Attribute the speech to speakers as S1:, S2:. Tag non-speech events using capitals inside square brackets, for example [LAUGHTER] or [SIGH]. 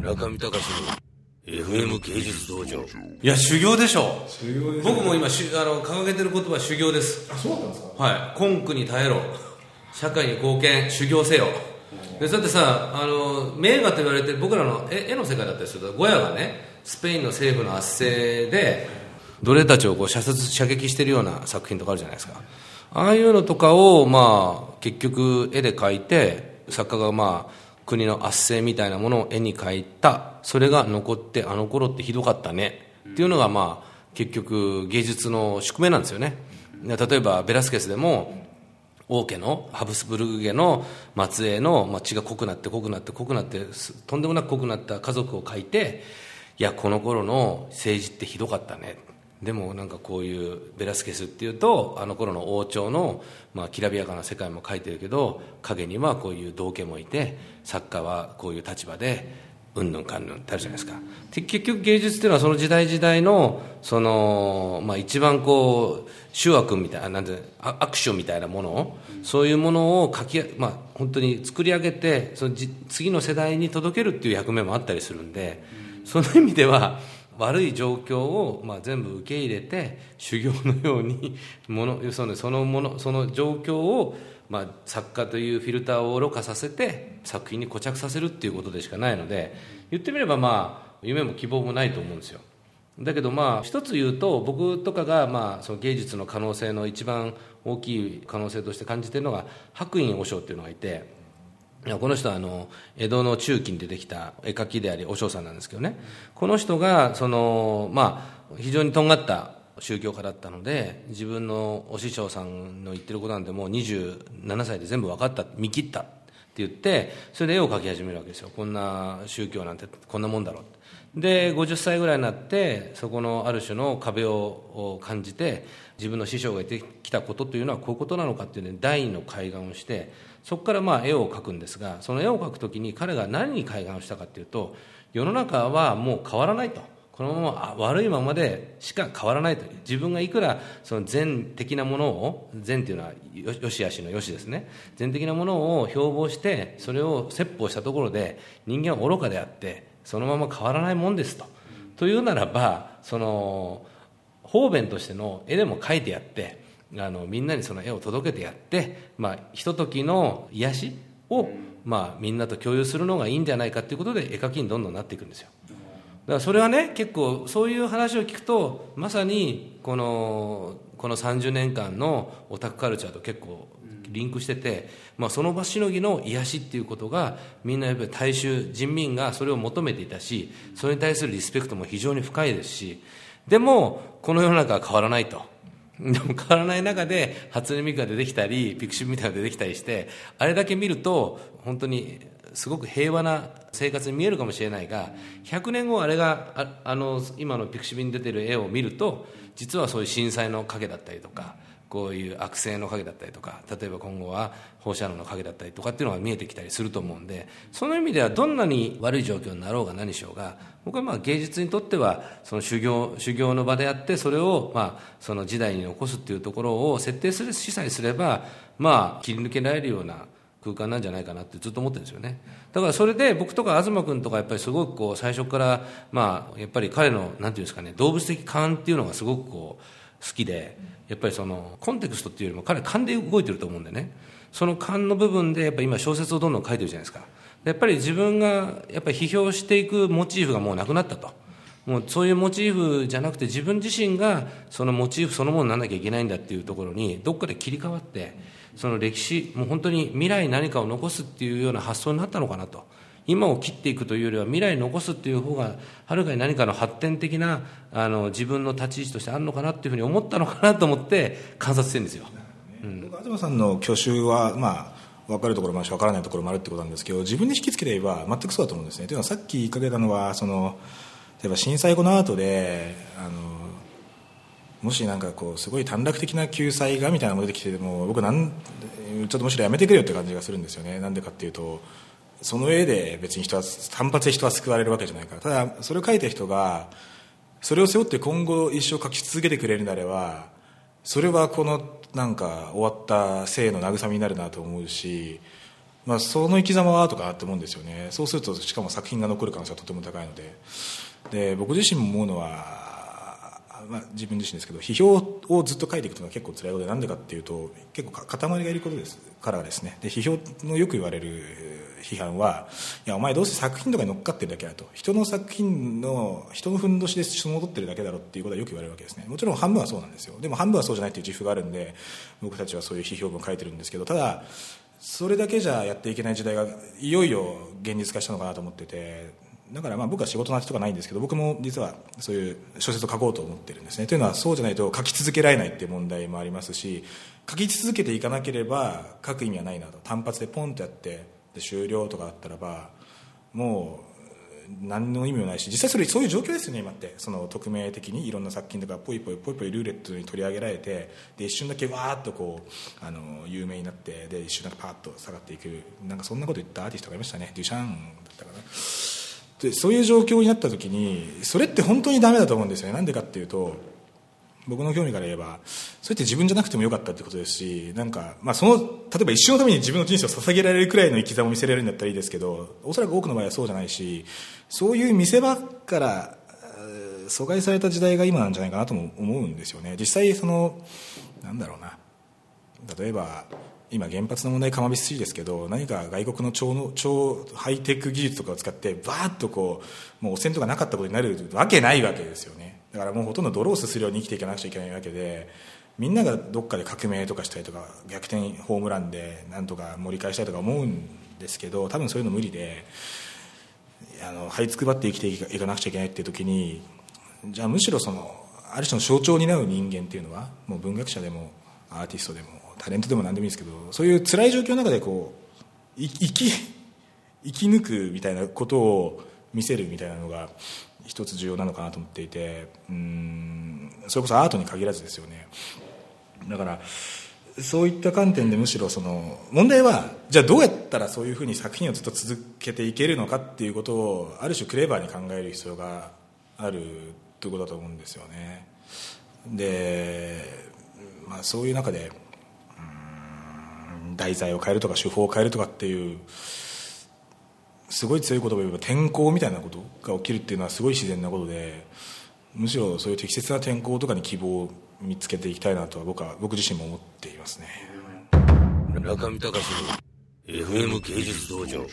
S1: 中見隆の FM 芸術道場。
S2: いや修行でしょ。
S3: 修行です
S2: 僕も今しあの掲げてる言葉は修行です。
S3: あそうなんですか？
S2: はい。根苦に耐えろ。社会に貢献修行せよ。でだってさあの名画と言われて僕らの絵絵の世界だったりするとゴヤがねスペインの政府の圧政で奴隷たちをこう射殺射撃してるような作品とかあるじゃないですか。ああいうのとかをまあ結局絵で描いて作家がまあ国の圧政みたいなものを絵に描いた。それが残ってあの頃ってひどかったね。っていうのがまあ結局芸術の宿命なんですよね。例えばベラスケスでも王家のハブスブルグ家の末裔の、まあ、血が濃くなって濃くなって濃くなってとんでもなく濃くなった家族を描いていやこの頃の政治ってひどかったね。でもなんかこういうベラスケスっていうとあの頃の王朝の、まあ、きらびやかな世界も描いてるけど影にはこういう道家もいて作家はこういう立場でうんぬんかんぬんってあるじゃないですか。結局芸術っていうのはその時代時代のその、まあ、一番こう醜悪みたいななんてあ悪書みたいなものをそういうものを書き、まあ、本当に作り上げてその次の世代に届けるっていう役目もあったりするんでその意味では悪い状況を、まあ、全部受け入れて修行のように [LAUGHS] ものそのそのものその状況を、まあ、作家というフィルターをろ過させて作品に固着させるっていうことでしかないので言ってみればまあ夢も希望もないと思うんですよ。だけどまあ一つ言うと僕とかがまあその芸術の可能性の一番大きい可能性として感じているのが白隠和尚っていうのがいてこの人はあの江戸の中期に出てきた絵描きであり和尚さんなんですけどね。この人がその、まあ、非常にとんがった宗教家だったので自分のお師匠さんの言ってることなんてもう27歳で全部分かった見切ったって言ってそれで絵を描き始めるわけですよ。こんな宗教なんてこんなもんだろう。で50歳ぐらいになってそこのある種の壁を感じて自分の師匠が言ってきたことというのはこういうことなのかっていうね第二の開眼をしてそこからまあ絵を描くんですがその絵を描くときに彼が何に開眼をしたかっていうと世の中はもう変わらないと。このまま悪いままでしか変わらないと。自分がいくらその善的なものを善っていうのはよしあしのよしですね。善的なものを標榜してそれを説法したところで人間は愚かであってそのまま変わらないもんですと。というならばその方便としての絵でも描いてやってあのみんなにその絵を届けてやって、まあ、ひとときの癒しを、まあ、みんなと共有するのがいいんじゃないかということで絵描きにどんどんなっていくんですよ。だからそれはね結構そういう話を聞くとまさにこのこの30年間のオタクカルチャーと結構リンクしてて、まあ、その場しのぎの癒しっていうことがみんなやっぱり大衆人民がそれを求めていたしそれに対するリスペクトも非常に深いですしでもこの世の中は変わらないと [LAUGHS] でも変わらない中で初音ミクが出てきたり pixiv みたいなのが出てきたりしてあれだけ見ると本当にすごく平和な生活に見えるかもしれないが100年後あれがああの今の pixiv に出てる絵を見ると実はそういう震災の影だったりとかこういう悪性の影だったりとか例えば今後は放射能の影だったりとかっていうのが見えてきたりすると思うんでその意味ではどんなに悪い状況になろうが何しようが僕はまあ芸術にとってはその修行修行の場であってそれをまあその時代に残すっていうところを設定するしさえすればまあ切り抜けられるような空間なんじゃないかなってずっと思ってるんですよね。だからそれで僕とか東君とかやっぱりすごくこう最初からまあやっぱり彼のなんていうんですかね動物的感っていうのがすごくこう好きでやっぱりそのコンテクストっていうよりも彼勘で動いてると思うんでね。その勘の部分でやっぱ今小説をどんどん書いてるじゃないですか。やっぱり自分がやっぱり批評していくモチーフがもうなくなったと。もうそういうモチーフじゃなくて自分自身がそのモチーフそのものにならなきゃいけないんだっていうところにどっかで切り替わってその歴史もう本当に未来何かを残すっていうような発想になったのかなと。今を切っていくというよりは未来に残すっていう方がはるかに何かの発展的なあの自分の立ち位置としてあるのかなっていうふうに思ったのかなと思って観察してるんですよ、
S3: 僕東さん。の去就はまあ分かるところもあるし分からないところもあるってことなん。ですけど自分に引きつければ全くそうだと思うん。ですねというのはさっき言いかけたのはその例えば震災後の後であのもしなん。かこうすごい短絡的な救済がみたいなのが出てきても僕なん。ちょっとむしろやめてくれよって感じがするん。ですよねなん。でかっていうとその上で別に人は単発で人は救われるわけじゃないから。ただそれを書いた人がそれを背負って今後一生書き続けてくれるならばそれはこのなんか終わった生の慰めになるなと思うしまあ、その生き様はとかって思うんですよね。そうするとしかも作品が残る可能性はとても高いので。で僕自身も思うのはまあ、自分自身ですけど批評をずっと書いていくというのは結構辛いことでなんでかっていうと結構塊がいることですからですね。で批評のよく言われる批判はいやお前どうせ作品とかに乗っかってるだけだと。人の作品の人のふんどしで戻ってるだけだろっていうことはよく言われるわけですね。もちろん半分はそうなんですよ。でも半分はそうじゃないっていう自負があるんで僕たちはそういう批評文を書いてるんですけどただそれだけじゃやっていけない時代がいよいよ現実化したのかなと思っててだからまあ僕は仕事の話とかないんですけど僕も実はそういう小説を書こうと思ってるんですね。というのはそうじゃないと書き続けられないっていう問題もありますし書き続けていかなければ書く意味はないなと。単発でポンとやってで終了とかあったらばもう何の意味もないし実際それそういう状況ですよね今って。その匿名的にいろんな作品とかポイポイポイポイルーレットに取り上げられてで一瞬だけわーっとこうあの有名になってで一瞬だけパーッと下がっていく。なんかそんなこと言ったアーティストがいましたね。デュシャンだったかな。でそういう状況になった時にそれって本当にダメだと思うんですよね。なんでかっていうと僕の興味から言えばそれって自分じゃなくてもよかったってことですしなんか、まあ、その例えば一生のために自分の人生を捧げられるくらいの生き様を見せられるんだったらいいですけどおそらく多くの場合はそうじゃないしそういう見せ場から阻害された時代が今なんじゃないかなとも思うんですよね。実際そのなんだろうな。例えば今原発の問題かまびすぎですけど何か外国の超の超ハイテク技術とかを使ってバーッとこうもう汚染とかなかったことになるわけないわけですよね。だからもうほとんど泥をすするように生きていかなくちゃいけないわけでみんながどっかで革命とかしたりとか逆転ホームランでなんとか盛り返したいとか思うんですけど多分そういうの無理であの這いつくばって生きていかなくちゃいけないっていう時にじゃあむしろそのある種の象徴を担う人間っていうのはもう文学者でもアーティストでもタレントでも何でもいいんですけどそういう辛い状況の中でこう生き生き抜くみたいなことを見せるみたいなのが一つ重要なのかなと思っていてうんそれこそアートに限らずですよね。だからそういった観点でむしろその問題はじゃあどうやったらそういうふうに作品をずっと続けていけるのかっていうことをある種クレバーに考える必要があるということだと思うんですよね。で、まあ、そういう中で題材を変えるとか手法を変えるとかっていうすごい強い言葉を言えば天候みたいなことが起きるっていうのはすごい自然なことでむしろそういう適切な天候とかに希望を見つけていきたいなとは僕は僕自身も思っていますね。
S1: 中見隆の FM 芸術道場。